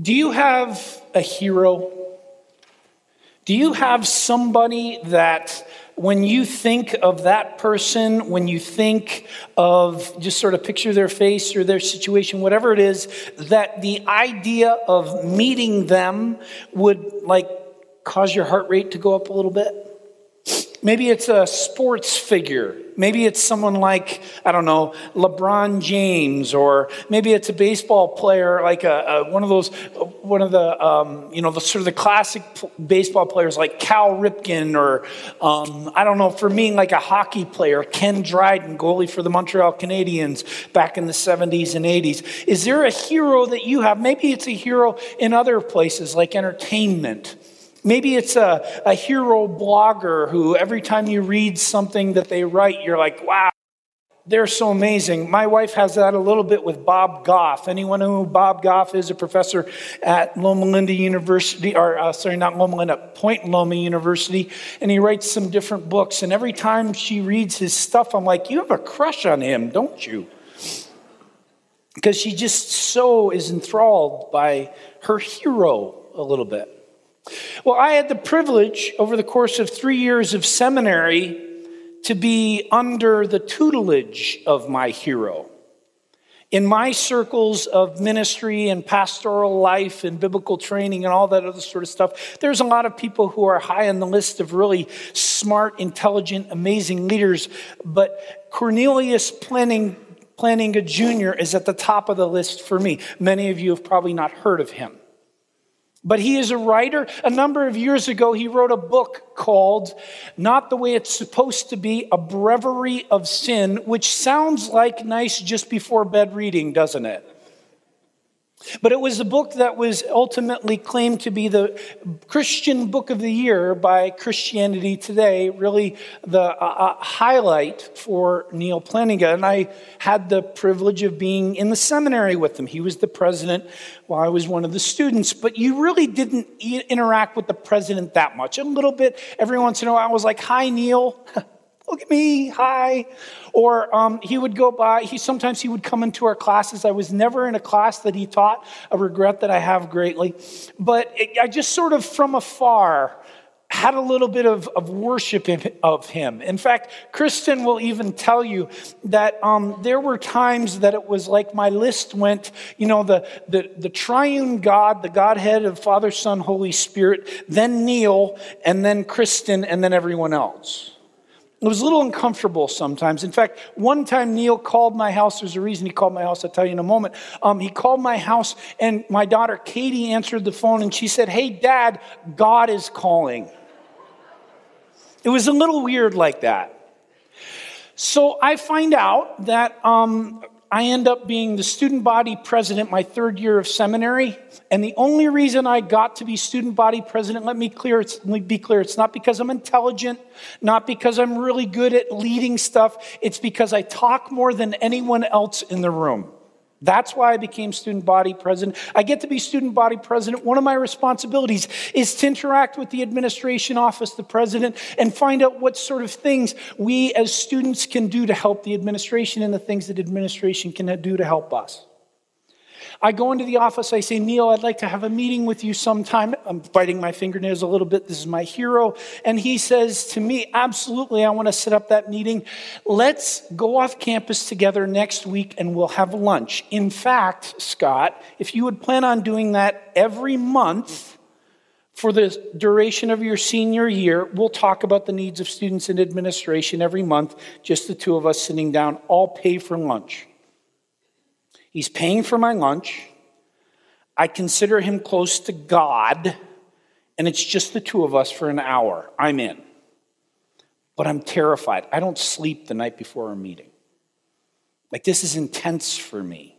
Do you have a hero? Do you have somebody that when you think of that person, when you think of just sort of picture their face or their situation, whatever it is, that the idea of meeting them would like cause your heart rate to go up a little bit? Maybe it's a sports figure. Maybe it's someone like, I don't know, LeBron James, or maybe it's a baseball player like a, a one of those, one of the, um, you know, the sort of the classic baseball players like Cal Ripken, or um, I don't know, for me, like a hockey player, Ken Dryden, goalie for the Montreal Canadiens back in the 70s and 80s. Is there a hero that you have? Maybe it's a hero in other places like entertainment. Maybe it's a, a hero blogger who every time you read something that they write, you're like, wow, they're so amazing. My wife has that a little bit with Bob Goff. Anyone who Bob Goff is a professor at Loma Linda University, or uh, sorry, not Loma Linda, Point Loma University, and he writes some different books. And every time she reads his stuff, I'm like, you have a crush on him, don't you? Because she just so is enthralled by her hero a little bit. Well, I had the privilege over the course of three years of seminary to be under the tutelage of my hero. In my circles of ministry and pastoral life and biblical training and all that other sort of stuff, there's a lot of people who are high on the list of really smart, intelligent, amazing leaders. But Cornelius Planning, Plantinga Jr. is at the top of the list for me. Many of you have probably not heard of him. But he is a writer. A number of years ago, he wrote a book called Not the Way It's Supposed to Be A Breviary of Sin, which sounds like nice just before bed reading, doesn't it? But it was the book that was ultimately claimed to be the Christian Book of the Year by Christianity Today, really the uh, uh, highlight for Neil Plantinga. And I had the privilege of being in the seminary with him. He was the president while I was one of the students, but you really didn't interact with the president that much. A little bit every once in a while, I was like, Hi, Neil. look at me, hi. Or um, he would go by, he sometimes he would come into our classes. I was never in a class that he taught, a regret that I have greatly. But it, I just sort of from afar had a little bit of, of worship of him. In fact, Kristen will even tell you that um, there were times that it was like my list went, you know, the, the, the triune God, the Godhead of Father, Son, Holy Spirit, then Neil, and then Kristen, and then everyone else. It was a little uncomfortable sometimes. In fact, one time Neil called my house. There's a reason he called my house. I'll tell you in a moment. Um, he called my house, and my daughter Katie answered the phone, and she said, Hey, Dad, God is calling. It was a little weird like that. So I find out that um, I end up being the student body president my third year of seminary. And the only reason I got to be student body president, let me, clear, let me be clear, it's not because I'm intelligent, not because I'm really good at leading stuff. It's because I talk more than anyone else in the room. That's why I became student body president. I get to be student body president. One of my responsibilities is to interact with the administration office, the president, and find out what sort of things we as students can do to help the administration and the things that administration can do to help us. I go into the office, I say, Neil, I'd like to have a meeting with you sometime. I'm biting my fingernails a little bit. This is my hero. And he says to me, Absolutely, I want to set up that meeting. Let's go off campus together next week and we'll have lunch. In fact, Scott, if you would plan on doing that every month, for the duration of your senior year, we'll talk about the needs of students in administration every month, just the two of us sitting down, all pay for lunch. He's paying for my lunch. I consider him close to God, and it's just the two of us for an hour. I'm in. But I'm terrified. I don't sleep the night before a meeting. Like, this is intense for me.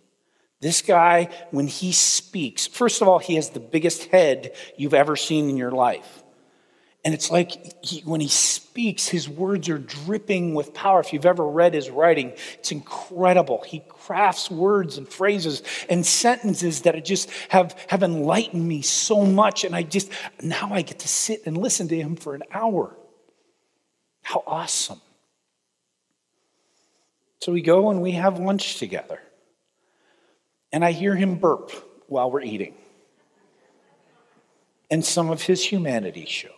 This guy, when he speaks, first of all, he has the biggest head you've ever seen in your life. And it's like he, when he speaks, his words are dripping with power. If you've ever read his writing, it's incredible. He crafts words and phrases and sentences that just have, have enlightened me so much. And I just, now I get to sit and listen to him for an hour. How awesome. So we go and we have lunch together. And I hear him burp while we're eating. and some of his humanity shows.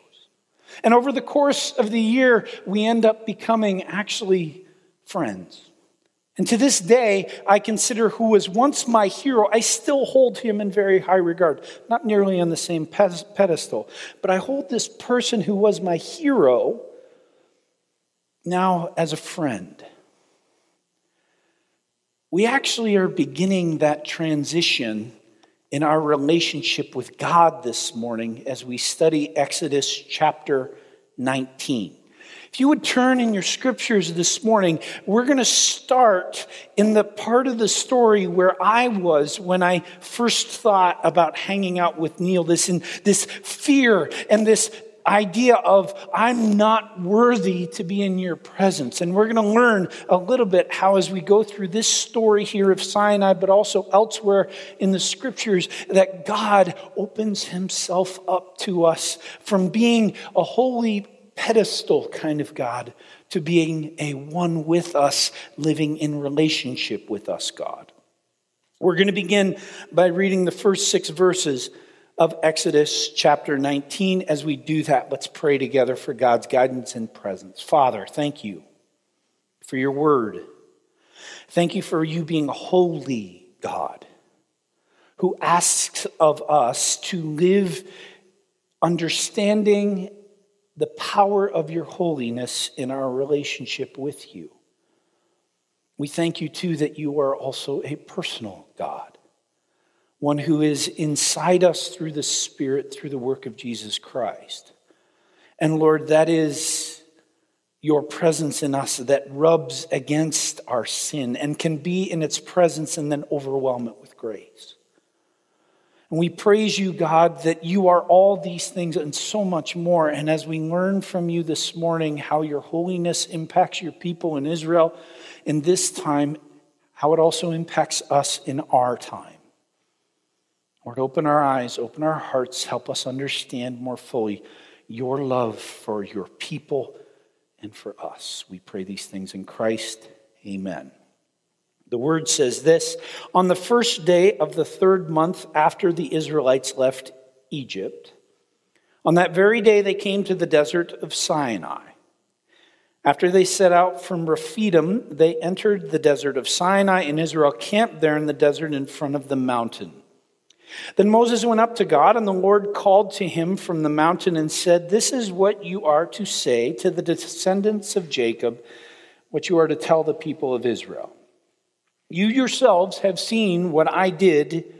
And over the course of the year, we end up becoming actually friends. And to this day, I consider who was once my hero, I still hold him in very high regard. Not nearly on the same pedestal, but I hold this person who was my hero now as a friend. We actually are beginning that transition in our relationship with God this morning as we study Exodus chapter 19. If you would turn in your scriptures this morning, we're going to start in the part of the story where I was when I first thought about hanging out with Neil. This, this fear and this idea of I'm not worthy to be in your presence. And we're going to learn a little bit how, as we go through this story here of Sinai, but also elsewhere in the scriptures, that God opens himself up to us from being a holy pedestal kind of God to being a one with us, living in relationship with us, God. We're going to begin by reading the first six verses of Exodus chapter 19. As we do that, let's pray together for God's guidance and presence. Father, thank you for your word. Thank you for you being a holy God who asks of us to live understanding the power of your holiness in our relationship with you. We thank you, too, that you are also a personal God, one who is inside us through the Spirit, through the work of Jesus Christ. And Lord, that is your presence in us that rubs against our sin and can be in its presence and then overwhelm it with grace. And we praise you, God, that you are all these things and so much more. And as we learn from you this morning how your holiness impacts your people in Israel in this time, how it also impacts us in our time. Lord, open our eyes, open our hearts, help us understand more fully your love for your people and for us. We pray these things in Christ. Amen. The word says this On the first day of the third month after the Israelites left Egypt, on that very day they came to the desert of Sinai. After they set out from Rephidim, they entered the desert of Sinai, and Israel camped there in the desert in front of the mountain. Then Moses went up to God, and the Lord called to him from the mountain and said, This is what you are to say to the descendants of Jacob, what you are to tell the people of Israel. You yourselves have seen what I did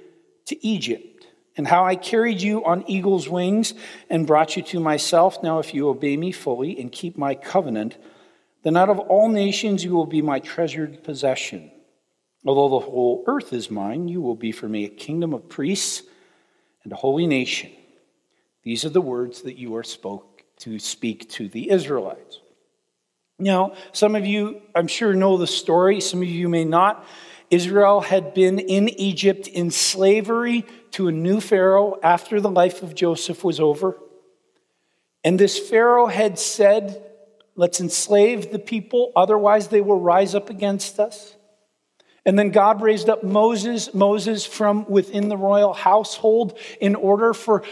to Egypt and how I carried you on eagle's wings and brought you to myself. Now, if you obey me fully and keep my covenant, then out of all nations you will be my treasured possession. Although the whole earth is mine, you will be for me a kingdom of priests and a holy nation. These are the words that you are spoke to speak to the Israelites. Now, some of you, I'm sure, know the story. Some of you may not. Israel had been in Egypt in slavery to a new Pharaoh after the life of Joseph was over. And this Pharaoh had said, Let's enslave the people, otherwise they will rise up against us. And then God raised up Moses, Moses from within the royal household, in order for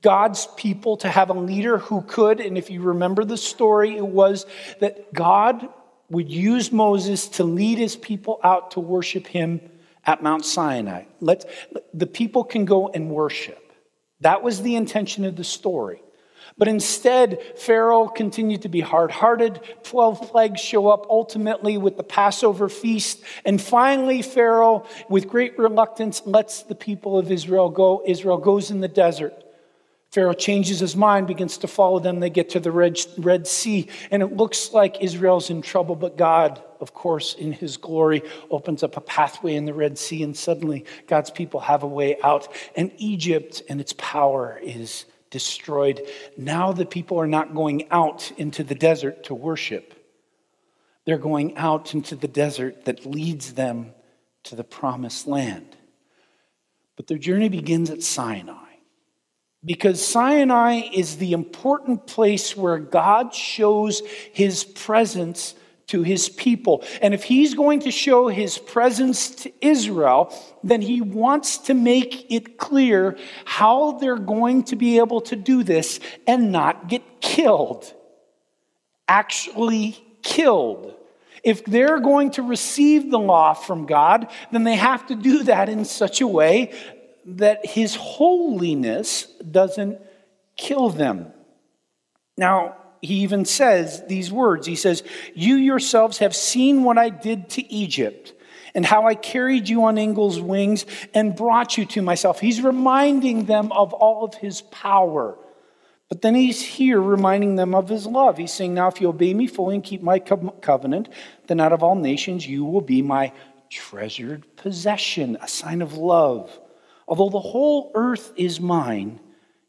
God's people to have a leader who could, and if you remember the story, it was that God would use Moses to lead his people out to worship him at Mount Sinai. Let, the people can go and worship. That was the intention of the story. But instead, Pharaoh continued to be hard hearted. Twelve plagues show up ultimately with the Passover feast. And finally, Pharaoh, with great reluctance, lets the people of Israel go. Israel goes in the desert. Pharaoh changes his mind, begins to follow them. They get to the Red, Red Sea, and it looks like Israel's in trouble. But God, of course, in his glory, opens up a pathway in the Red Sea, and suddenly God's people have a way out. And Egypt and its power is destroyed. Now the people are not going out into the desert to worship, they're going out into the desert that leads them to the promised land. But their journey begins at Sinai. Because Sinai is the important place where God shows his presence to his people. And if he's going to show his presence to Israel, then he wants to make it clear how they're going to be able to do this and not get killed. Actually, killed. If they're going to receive the law from God, then they have to do that in such a way that his holiness doesn't kill them. Now, he even says these words He says, You yourselves have seen what I did to Egypt and how I carried you on eagle's wings and brought you to myself. He's reminding them of all of his power. But then he's here reminding them of his love. He's saying, Now, if you obey me fully and keep my covenant, then out of all nations you will be my treasured possession, a sign of love. Although the whole earth is mine,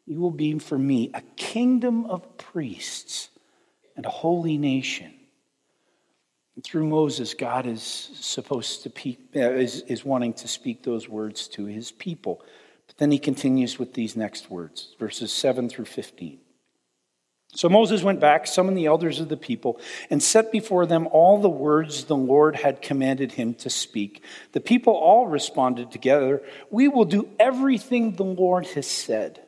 you will be for me a kingdom of priests and a holy nation. And through Moses, God is supposed to pe- uh, is, is wanting to speak those words to his people. But then he continues with these next words, verses 7 through 15. So Moses went back, summoned the elders of the people, and set before them all the words the Lord had commanded him to speak. The people all responded together, We will do everything the Lord has said.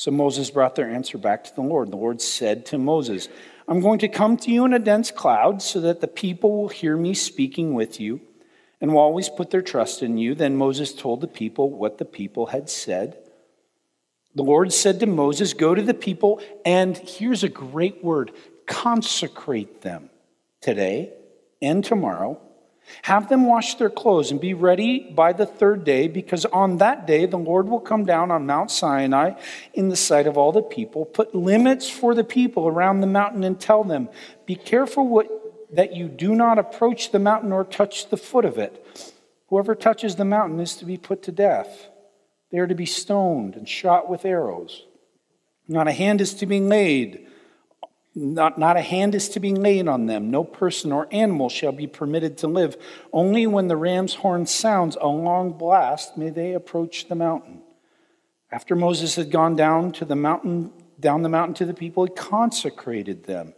So Moses brought their answer back to the Lord. The Lord said to Moses, I'm going to come to you in a dense cloud so that the people will hear me speaking with you and will always put their trust in you. Then Moses told the people what the people had said. The Lord said to Moses, Go to the people, and here's a great word consecrate them today and tomorrow have them wash their clothes and be ready by the third day, because on that day the Lord will come down on Mount Sinai in the sight of all the people. Put limits for the people around the mountain and tell them, Be careful what, that you do not approach the mountain or touch the foot of it. Whoever touches the mountain is to be put to death. They are to be stoned and shot with arrows. Not a hand is to be laid not, not a hand is to be laid on them. No person or animal shall be permitted to live. Only when the ram's horn sounds a long blast may they approach the mountain. After Moses had gone down to the mountain, down the mountain to the people, he consecrated them,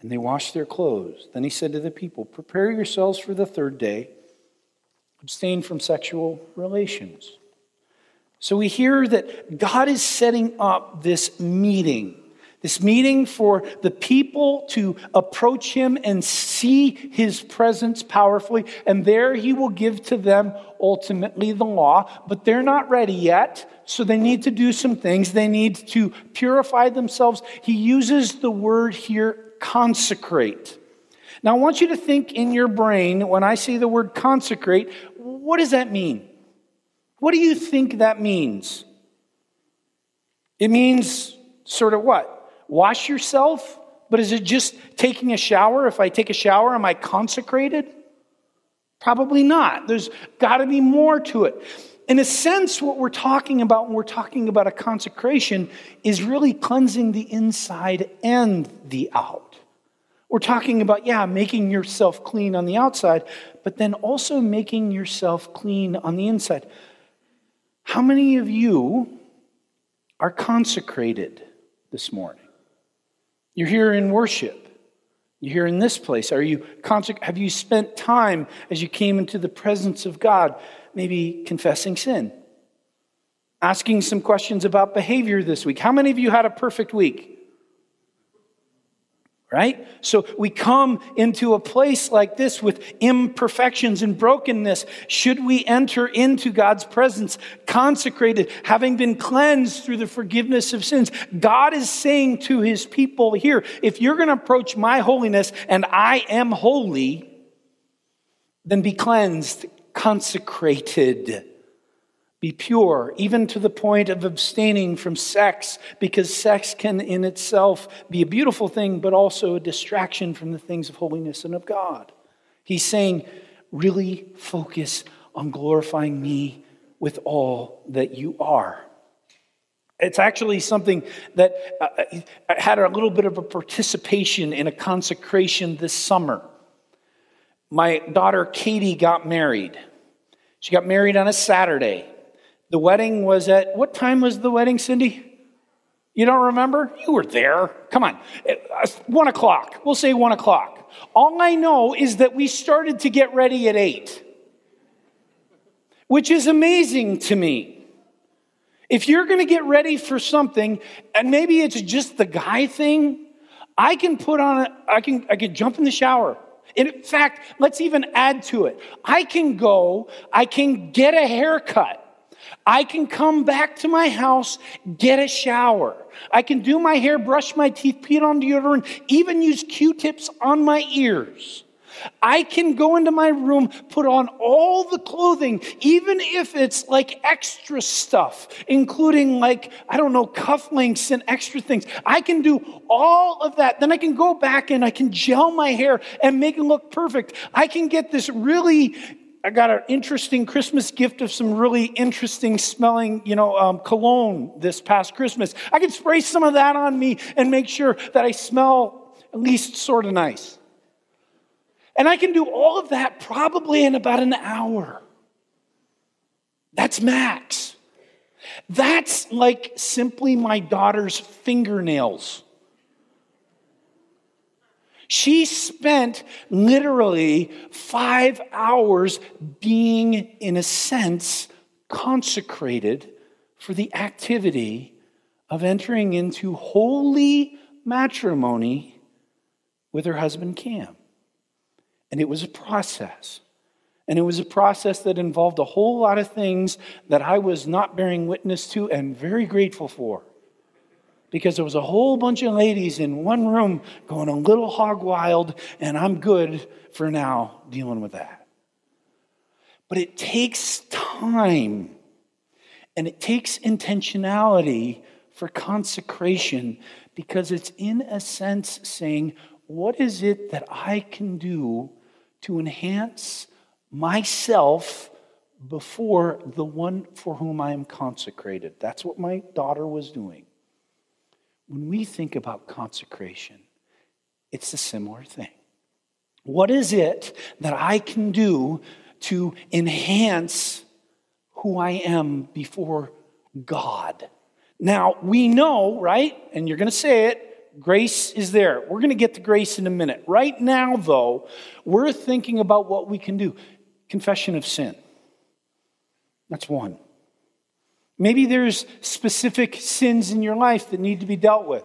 and they washed their clothes. Then he said to the people, Prepare yourselves for the third day, abstain from sexual relations. So we hear that God is setting up this meeting this meeting for the people to approach him and see his presence powerfully. And there he will give to them ultimately the law. But they're not ready yet. So they need to do some things. They need to purify themselves. He uses the word here, consecrate. Now, I want you to think in your brain when I say the word consecrate, what does that mean? What do you think that means? It means sort of what? Wash yourself, but is it just taking a shower? If I take a shower, am I consecrated? Probably not. There's got to be more to it. In a sense, what we're talking about when we're talking about a consecration is really cleansing the inside and the out. We're talking about, yeah, making yourself clean on the outside, but then also making yourself clean on the inside. How many of you are consecrated this morning? You're here in worship. You're here in this place. Are you have you spent time as you came into the presence of God, maybe confessing sin? Asking some questions about behavior this week. How many of you had a perfect week? Right? So we come into a place like this with imperfections and brokenness. Should we enter into God's presence consecrated, having been cleansed through the forgiveness of sins? God is saying to his people here, if you're going to approach my holiness and I am holy, then be cleansed, consecrated. Be pure, even to the point of abstaining from sex, because sex can in itself be a beautiful thing, but also a distraction from the things of holiness and of God. He's saying, really focus on glorifying me with all that you are. It's actually something that uh, I had a little bit of a participation in a consecration this summer. My daughter Katie got married. She got married on a Saturday. The wedding was at what time was the wedding, Cindy? You don't remember? You were there. Come on. Uh, one o'clock. We'll say one o'clock. All I know is that we started to get ready at eight, which is amazing to me. If you're going to get ready for something, and maybe it's just the guy thing, I can put on, a, I can, I can jump in the shower. In fact, let's even add to it. I can go, I can get a haircut. I can come back to my house, get a shower. I can do my hair, brush my teeth, put on deodorant, even use Q tips on my ears. I can go into my room, put on all the clothing, even if it's like extra stuff, including like, I don't know, cufflinks and extra things. I can do all of that. Then I can go back and I can gel my hair and make it look perfect. I can get this really I got an interesting Christmas gift of some really interesting smelling, you know, um, cologne this past Christmas. I can spray some of that on me and make sure that I smell at least sort of nice. And I can do all of that probably in about an hour. That's max. That's like simply my daughter's fingernails. She spent literally five hours being, in a sense, consecrated for the activity of entering into holy matrimony with her husband Cam. And it was a process. And it was a process that involved a whole lot of things that I was not bearing witness to and very grateful for. Because there was a whole bunch of ladies in one room going a little hog wild, and I'm good for now dealing with that. But it takes time and it takes intentionality for consecration because it's, in a sense, saying, What is it that I can do to enhance myself before the one for whom I am consecrated. That's what my daughter was doing. When we think about consecration, it's a similar thing. What is it that I can do to enhance who I am before God? Now, we know, right? And you're going to say it Grace is there. We're going to get to grace in a minute. Right now, though, we're thinking about what we can do. Confession of sin. That's one. Maybe there's specific sins in your life that need to be dealt with.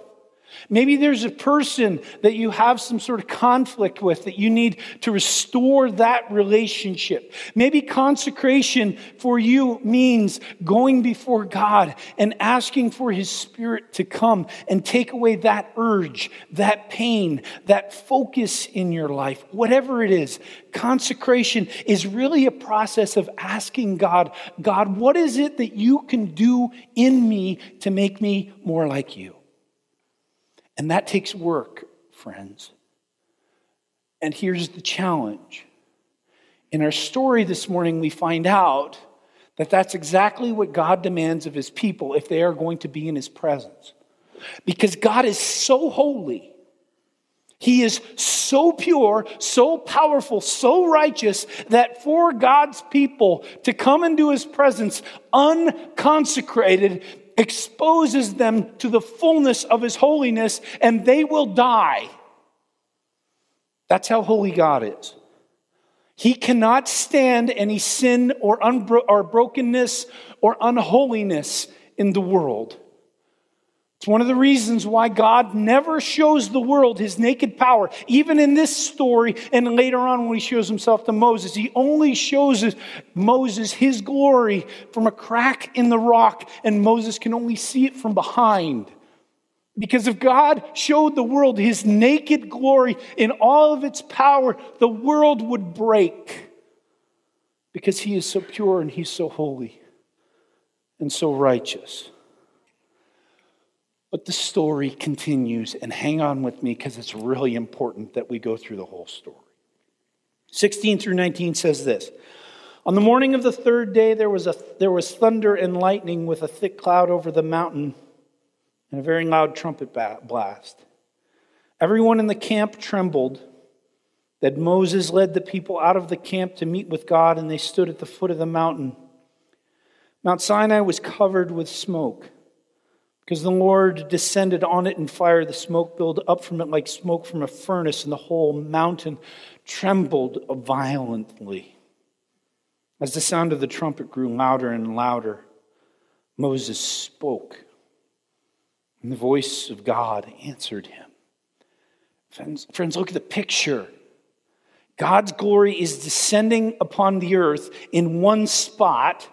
Maybe there's a person that you have some sort of conflict with that you need to restore that relationship. Maybe consecration for you means going before God and asking for His Spirit to come and take away that urge, that pain, that focus in your life. Whatever it is, consecration is really a process of asking God, God, what is it that you can do in me to make me more like you? And that takes work, friends. And here's the challenge. In our story this morning, we find out that that's exactly what God demands of his people if they are going to be in his presence. Because God is so holy. He is so pure, so powerful, so righteous that for God's people to come into his presence unconsecrated exposes them to the fullness of his holiness and they will die. That's how holy God is. He cannot stand any sin or, unbro- or brokenness or unholiness in the world. It's one of the reasons why God never shows the world his naked power. Even in this story, and later on when he shows himself to Moses, he only shows Moses his glory from a crack in the rock, and Moses can only see it from behind. Because if God showed the world his naked glory in all of its power, the world would break. Because he is so pure and he's so holy and so righteous. But the story continues, and hang on with me because it's really important that we go through the whole story. 16 through 19 says this On the morning of the third day, there was, a, there was thunder and lightning with a thick cloud over the mountain and a very loud trumpet blast. Everyone in the camp trembled. That Moses led the people out of the camp to meet with God, and they stood at the foot of the mountain. Mount Sinai was covered with smoke. Because the Lord descended on it in fire, the smoke billowed up from it like smoke from a furnace, and the whole mountain trembled violently. As the sound of the trumpet grew louder and louder, Moses spoke, and the voice of God answered him. Friends, friends, look at the picture. God's glory is descending upon the earth in one spot,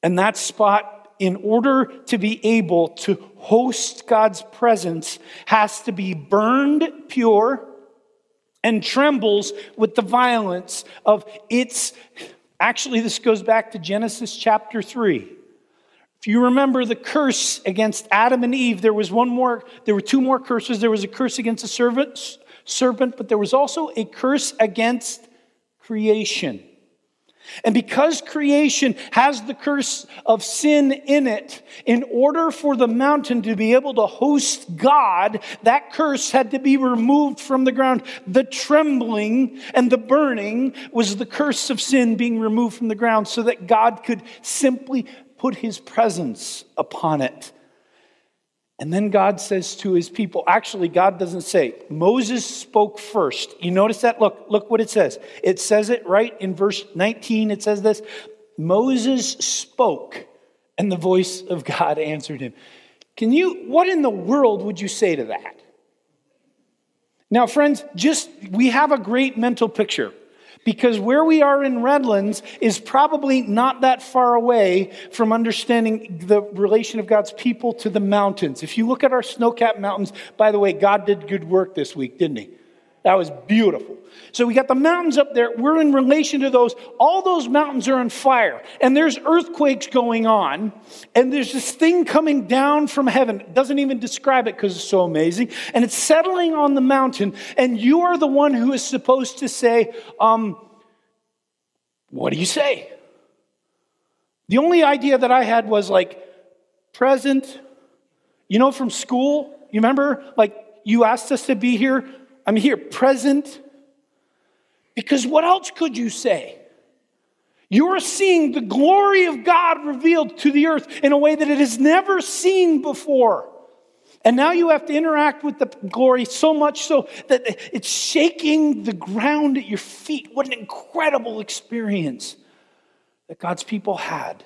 and that spot in order to be able to host God's presence, has to be burned pure and trembles with the violence of its. Actually, this goes back to Genesis chapter 3. If you remember the curse against Adam and Eve, there was one more, there were two more curses. There was a curse against the servant, serpent, but there was also a curse against creation. And because creation has the curse of sin in it, in order for the mountain to be able to host God, that curse had to be removed from the ground. The trembling and the burning was the curse of sin being removed from the ground so that God could simply put his presence upon it. And then God says to his people, actually, God doesn't say, Moses spoke first. You notice that? Look, look what it says. It says it right in verse 19. It says this Moses spoke, and the voice of God answered him. Can you, what in the world would you say to that? Now, friends, just, we have a great mental picture because where we are in Redlands is probably not that far away from understanding the relation of God's people to the mountains. If you look at our snow capped mountains, by the way, God did good work this week, didn't He? That was beautiful. So we got the mountains up there. We're in relation to those. All those mountains are on fire, and there's earthquakes going on, and there's this thing coming down from heaven. It doesn't even describe it because it's so amazing. And it's settling on the mountain, and you are the one who is supposed to say, um, What do you say? The only idea that I had was like, present, you know, from school. You remember? Like, you asked us to be here. I'm here, present. Because what else could you say? You're seeing the glory of God revealed to the earth in a way that it has never seen before. And now you have to interact with the glory so much so that it's shaking the ground at your feet. What an incredible experience that God's people had.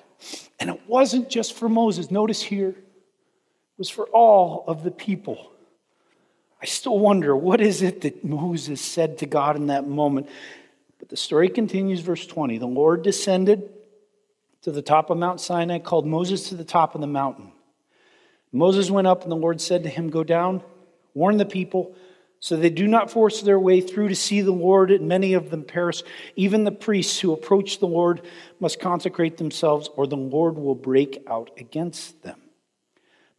And it wasn't just for Moses. Notice here, it was for all of the people. I still wonder what is it that Moses said to God in that moment. But the story continues, verse 20. The Lord descended to the top of Mount Sinai, called Moses to the top of the mountain. Moses went up, and the Lord said to him, Go down, warn the people, so they do not force their way through to see the Lord, and many of them perish. Even the priests who approach the Lord must consecrate themselves, or the Lord will break out against them.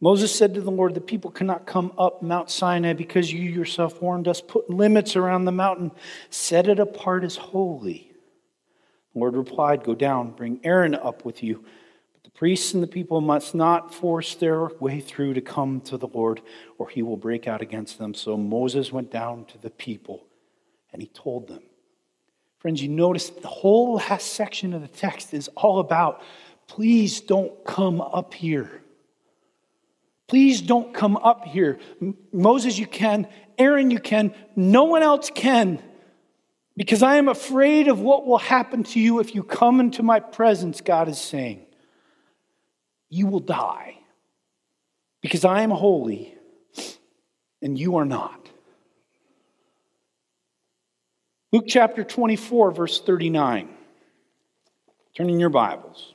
Moses said to the Lord, The people cannot come up Mount Sinai because you yourself warned us. Put limits around the mountain, set it apart as holy. The Lord replied, Go down, bring Aaron up with you. But the priests and the people must not force their way through to come to the Lord, or he will break out against them. So Moses went down to the people and he told them. Friends, you notice the whole last section of the text is all about please don't come up here. Please don't come up here. Moses, you can. Aaron, you can. No one else can. Because I am afraid of what will happen to you if you come into my presence, God is saying. You will die. Because I am holy and you are not. Luke chapter 24, verse 39. Turn in your Bibles.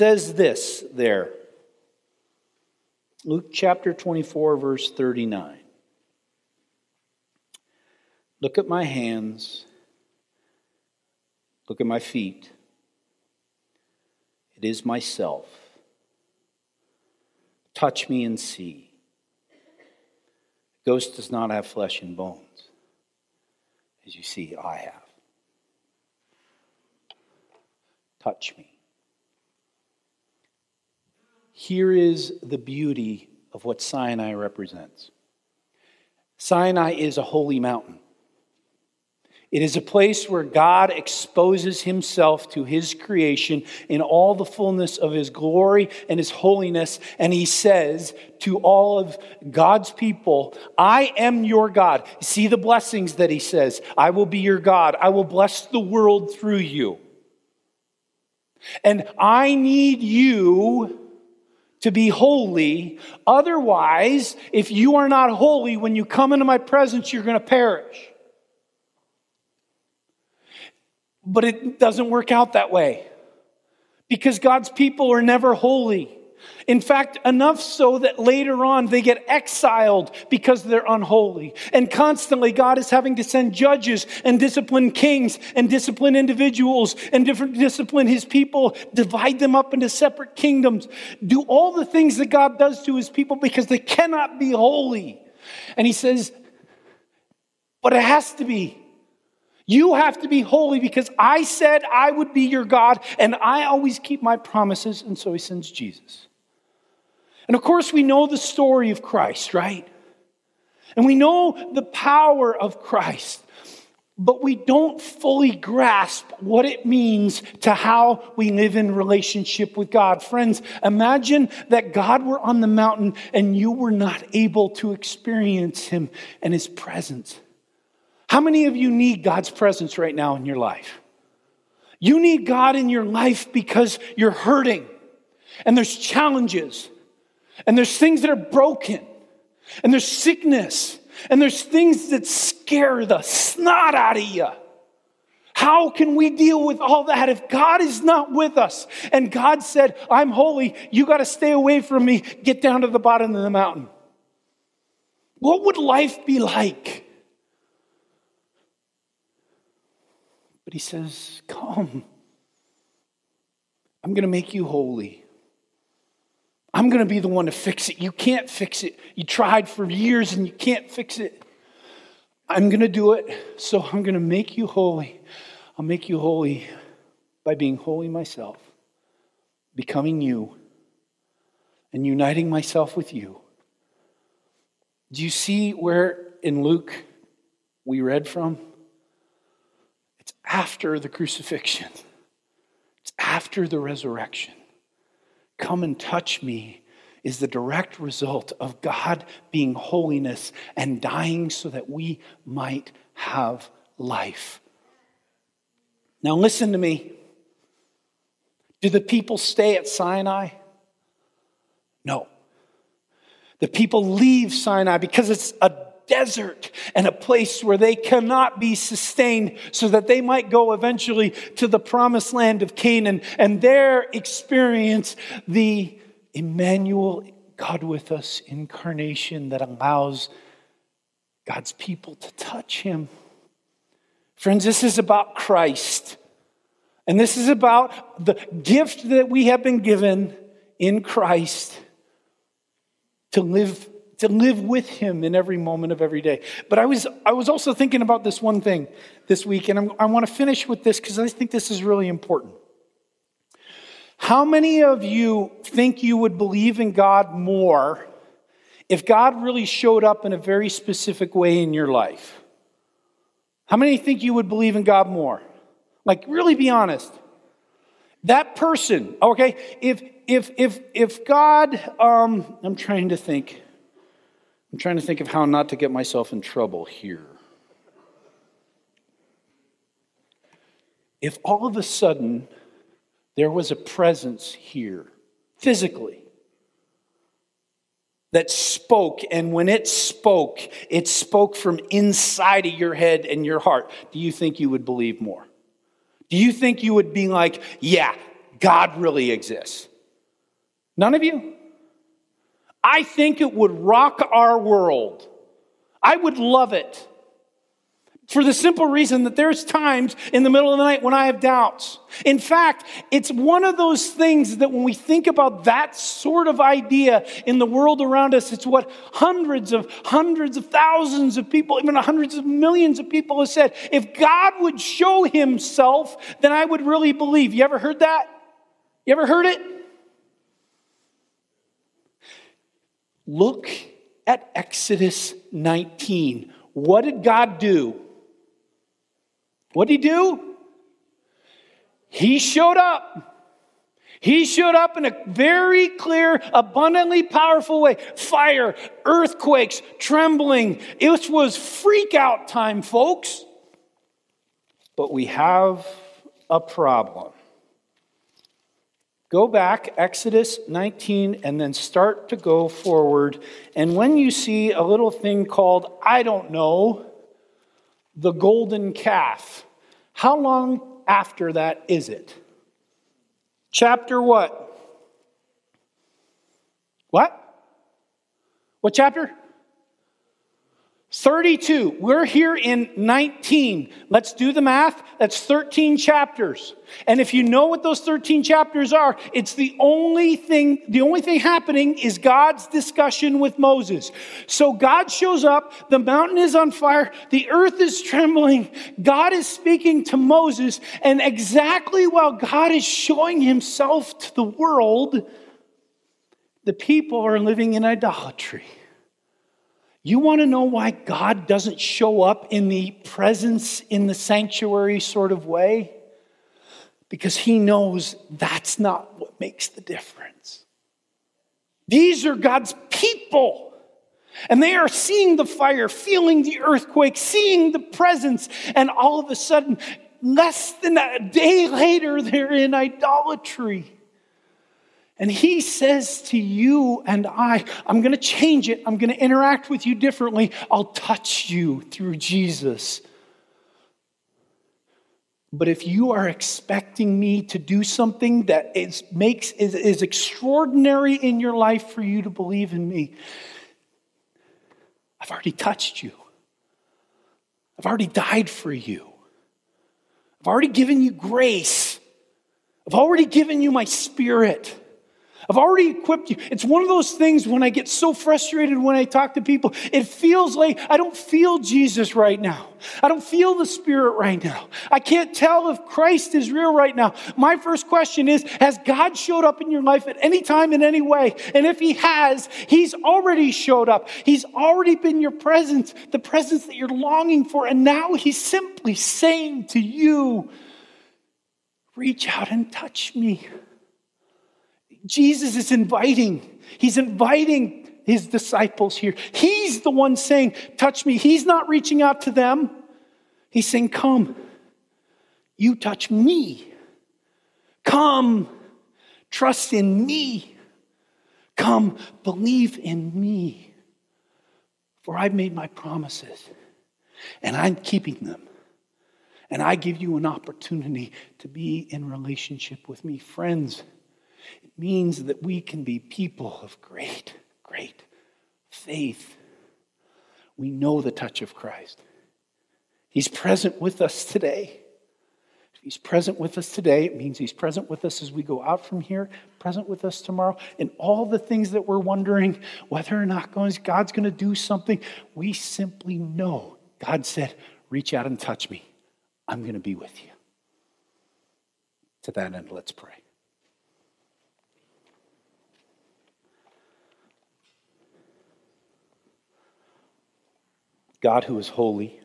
Says this there. Luke chapter 24, verse 39. Look at my hands. Look at my feet. It is myself. Touch me and see. The ghost does not have flesh and bones, as you see, I have. Touch me. Here is the beauty of what Sinai represents Sinai is a holy mountain. It is a place where God exposes himself to his creation in all the fullness of his glory and his holiness. And he says to all of God's people, I am your God. See the blessings that he says. I will be your God. I will bless the world through you. And I need you to be holy. Otherwise, if you are not holy, when you come into my presence, you're going to perish. But it doesn't work out that way because God's people are never holy. In fact, enough so that later on they get exiled because they're unholy. And constantly God is having to send judges and discipline kings and discipline individuals and different discipline his people, divide them up into separate kingdoms, do all the things that God does to his people because they cannot be holy. And he says, but it has to be. You have to be holy because I said I would be your God and I always keep my promises. And so he sends Jesus. And of course, we know the story of Christ, right? And we know the power of Christ, but we don't fully grasp what it means to how we live in relationship with God. Friends, imagine that God were on the mountain and you were not able to experience him and his presence. How many of you need God's presence right now in your life? You need God in your life because you're hurting and there's challenges and there's things that are broken and there's sickness and there's things that scare the snot out of you. How can we deal with all that if God is not with us? And God said, I'm holy. You got to stay away from me. Get down to the bottom of the mountain. What would life be like? But he says, Come. I'm going to make you holy. I'm going to be the one to fix it. You can't fix it. You tried for years and you can't fix it. I'm going to do it. So I'm going to make you holy. I'll make you holy by being holy myself, becoming you, and uniting myself with you. Do you see where in Luke we read from? It's after the crucifixion, it's after the resurrection. Come and touch me is the direct result of God being holiness and dying so that we might have life. Now, listen to me. Do the people stay at Sinai? No. The people leave Sinai because it's a desert and a place where they cannot be sustained so that they might go eventually to the promised land of Canaan and there experience the Emmanuel, God with us incarnation that allows God's people to touch him. Friends, this is about Christ. And this is about the gift that we have been given in Christ to live to live with him in every moment of every day. But I was, I was also thinking about this one thing this week, and I'm, i want to finish with this because I think this is really important. How many of you think you would believe in God more if God really showed up in a very specific way in your life? How many think you would believe in God more? Like, really be honest. That person, okay, if if if if God, um, I'm trying to think. I'm trying to think of how not to get myself in trouble here. If all of a sudden there was a presence here, physically, that spoke, and when it spoke, it spoke from inside of your head and your heart, do you think you would believe more? Do you think you would be like, yeah, God really exists? None of you? I think it would rock our world. I would love it. For the simple reason that there's times in the middle of the night when I have doubts. In fact, it's one of those things that when we think about that sort of idea in the world around us, it's what hundreds of hundreds of thousands of people, even hundreds of millions of people have said. If God would show himself, then I would really believe. You ever heard that? You ever heard it? Look at Exodus 19. What did God do? What did he do? He showed up. He showed up in a very clear, abundantly powerful way. Fire, earthquakes, trembling. It was freak out time, folks. But we have a problem. Go back, Exodus 19, and then start to go forward. And when you see a little thing called, I don't know, the golden calf, how long after that is it? Chapter what? What? What chapter? 32. We're here in 19. Let's do the math. That's 13 chapters. And if you know what those 13 chapters are, it's the only thing, the only thing happening is God's discussion with Moses. So God shows up, the mountain is on fire, the earth is trembling, God is speaking to Moses, and exactly while God is showing himself to the world, the people are living in idolatry. You want to know why God doesn't show up in the presence in the sanctuary sort of way? Because he knows that's not what makes the difference. These are God's people. And they are seeing the fire, feeling the earthquake, seeing the presence, and all of a sudden, less than a day later, they're in idolatry. And he says to you and I, I'm going to change it. I'm going to interact with you differently. I'll touch you through Jesus. But if you are expecting me to do something that is, makes, is, is extraordinary in your life for you to believe in me, I've already touched you. I've already died for you. I've already given you grace. I've already given you my spirit. I've already equipped you. It's one of those things when I get so frustrated when I talk to people, it feels like I don't feel Jesus right now. I don't feel the Spirit right now. I can't tell if Christ is real right now. My first question is Has God showed up in your life at any time in any way? And if He has, He's already showed up. He's already been your presence, the presence that you're longing for. And now He's simply saying to you, Reach out and touch me. Jesus is inviting. He's inviting his disciples here. He's the one saying, Touch me. He's not reaching out to them. He's saying, Come, you touch me. Come, trust in me. Come, believe in me. For I've made my promises and I'm keeping them. And I give you an opportunity to be in relationship with me. Friends, means that we can be people of great, great faith. We know the touch of Christ. He's present with us today. If he's present with us today, it means he's present with us as we go out from here, present with us tomorrow. And all the things that we're wondering whether or not God's going to do something, we simply know. God said, Reach out and touch me. I'm going to be with you. To that end, let's pray. God who is holy,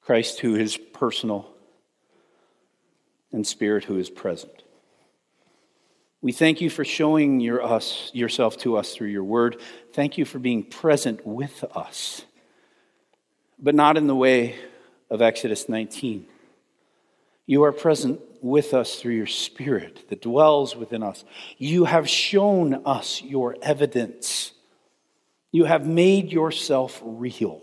Christ who is personal, and Spirit who is present. We thank you for showing your us, yourself to us through your word. Thank you for being present with us, but not in the way of Exodus 19. You are present with us through your Spirit that dwells within us. You have shown us your evidence you have made yourself real.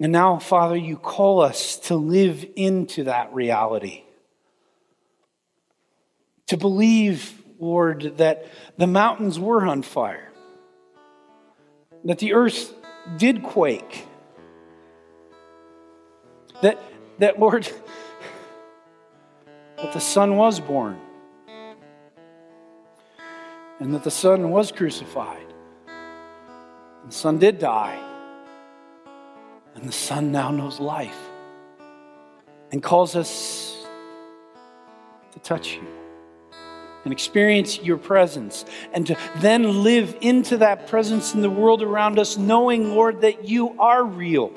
And now, Father, you call us to live into that reality. To believe, Lord, that the mountains were on fire, that the earth did quake, that, that Lord, that the Son was born, and that the Son was crucified the Son did die. And the Son now knows life and calls us to touch you and experience your presence, and to then live into that presence in the world around us, knowing, Lord, that you are real.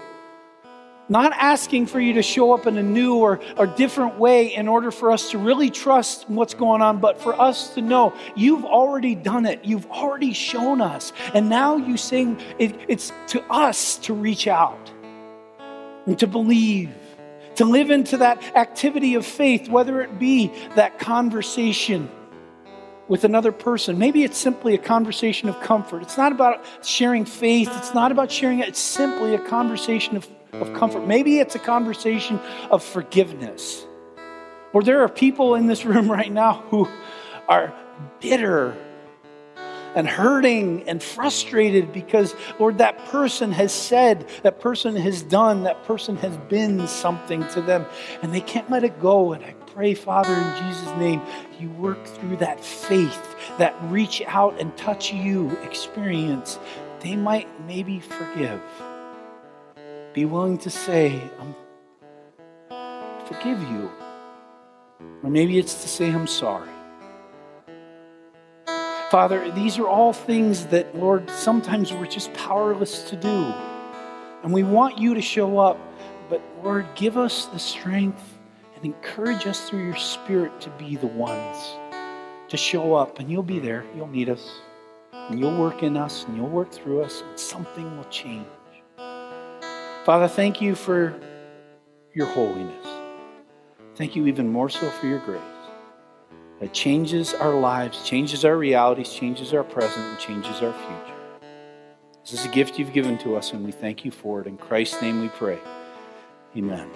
Not asking for you to show up in a new or, or different way in order for us to really trust what's going on, but for us to know you've already done it. You've already shown us. And now you sing, it, it's to us to reach out and to believe, to live into that activity of faith, whether it be that conversation with another person. Maybe it's simply a conversation of comfort. It's not about sharing faith, it's not about sharing it, it's simply a conversation of of comfort. Maybe it's a conversation of forgiveness. Or there are people in this room right now who are bitter and hurting and frustrated because, Lord, that person has said, that person has done, that person has been something to them, and they can't let it go. And I pray, Father, in Jesus' name, you work through that faith, that reach out and touch you experience. They might maybe forgive be willing to say, I forgive you. Or maybe it's to say, I'm sorry. Father, these are all things that, Lord, sometimes we're just powerless to do. And we want you to show up. But, Lord, give us the strength and encourage us through your Spirit to be the ones to show up. And you'll be there. You'll meet us. And you'll work in us and you'll work through us. And something will change. Father, thank you for your holiness. Thank you even more so for your grace. That changes our lives, changes our realities, changes our present, and changes our future. This is a gift you've given to us, and we thank you for it. In Christ's name we pray. Amen.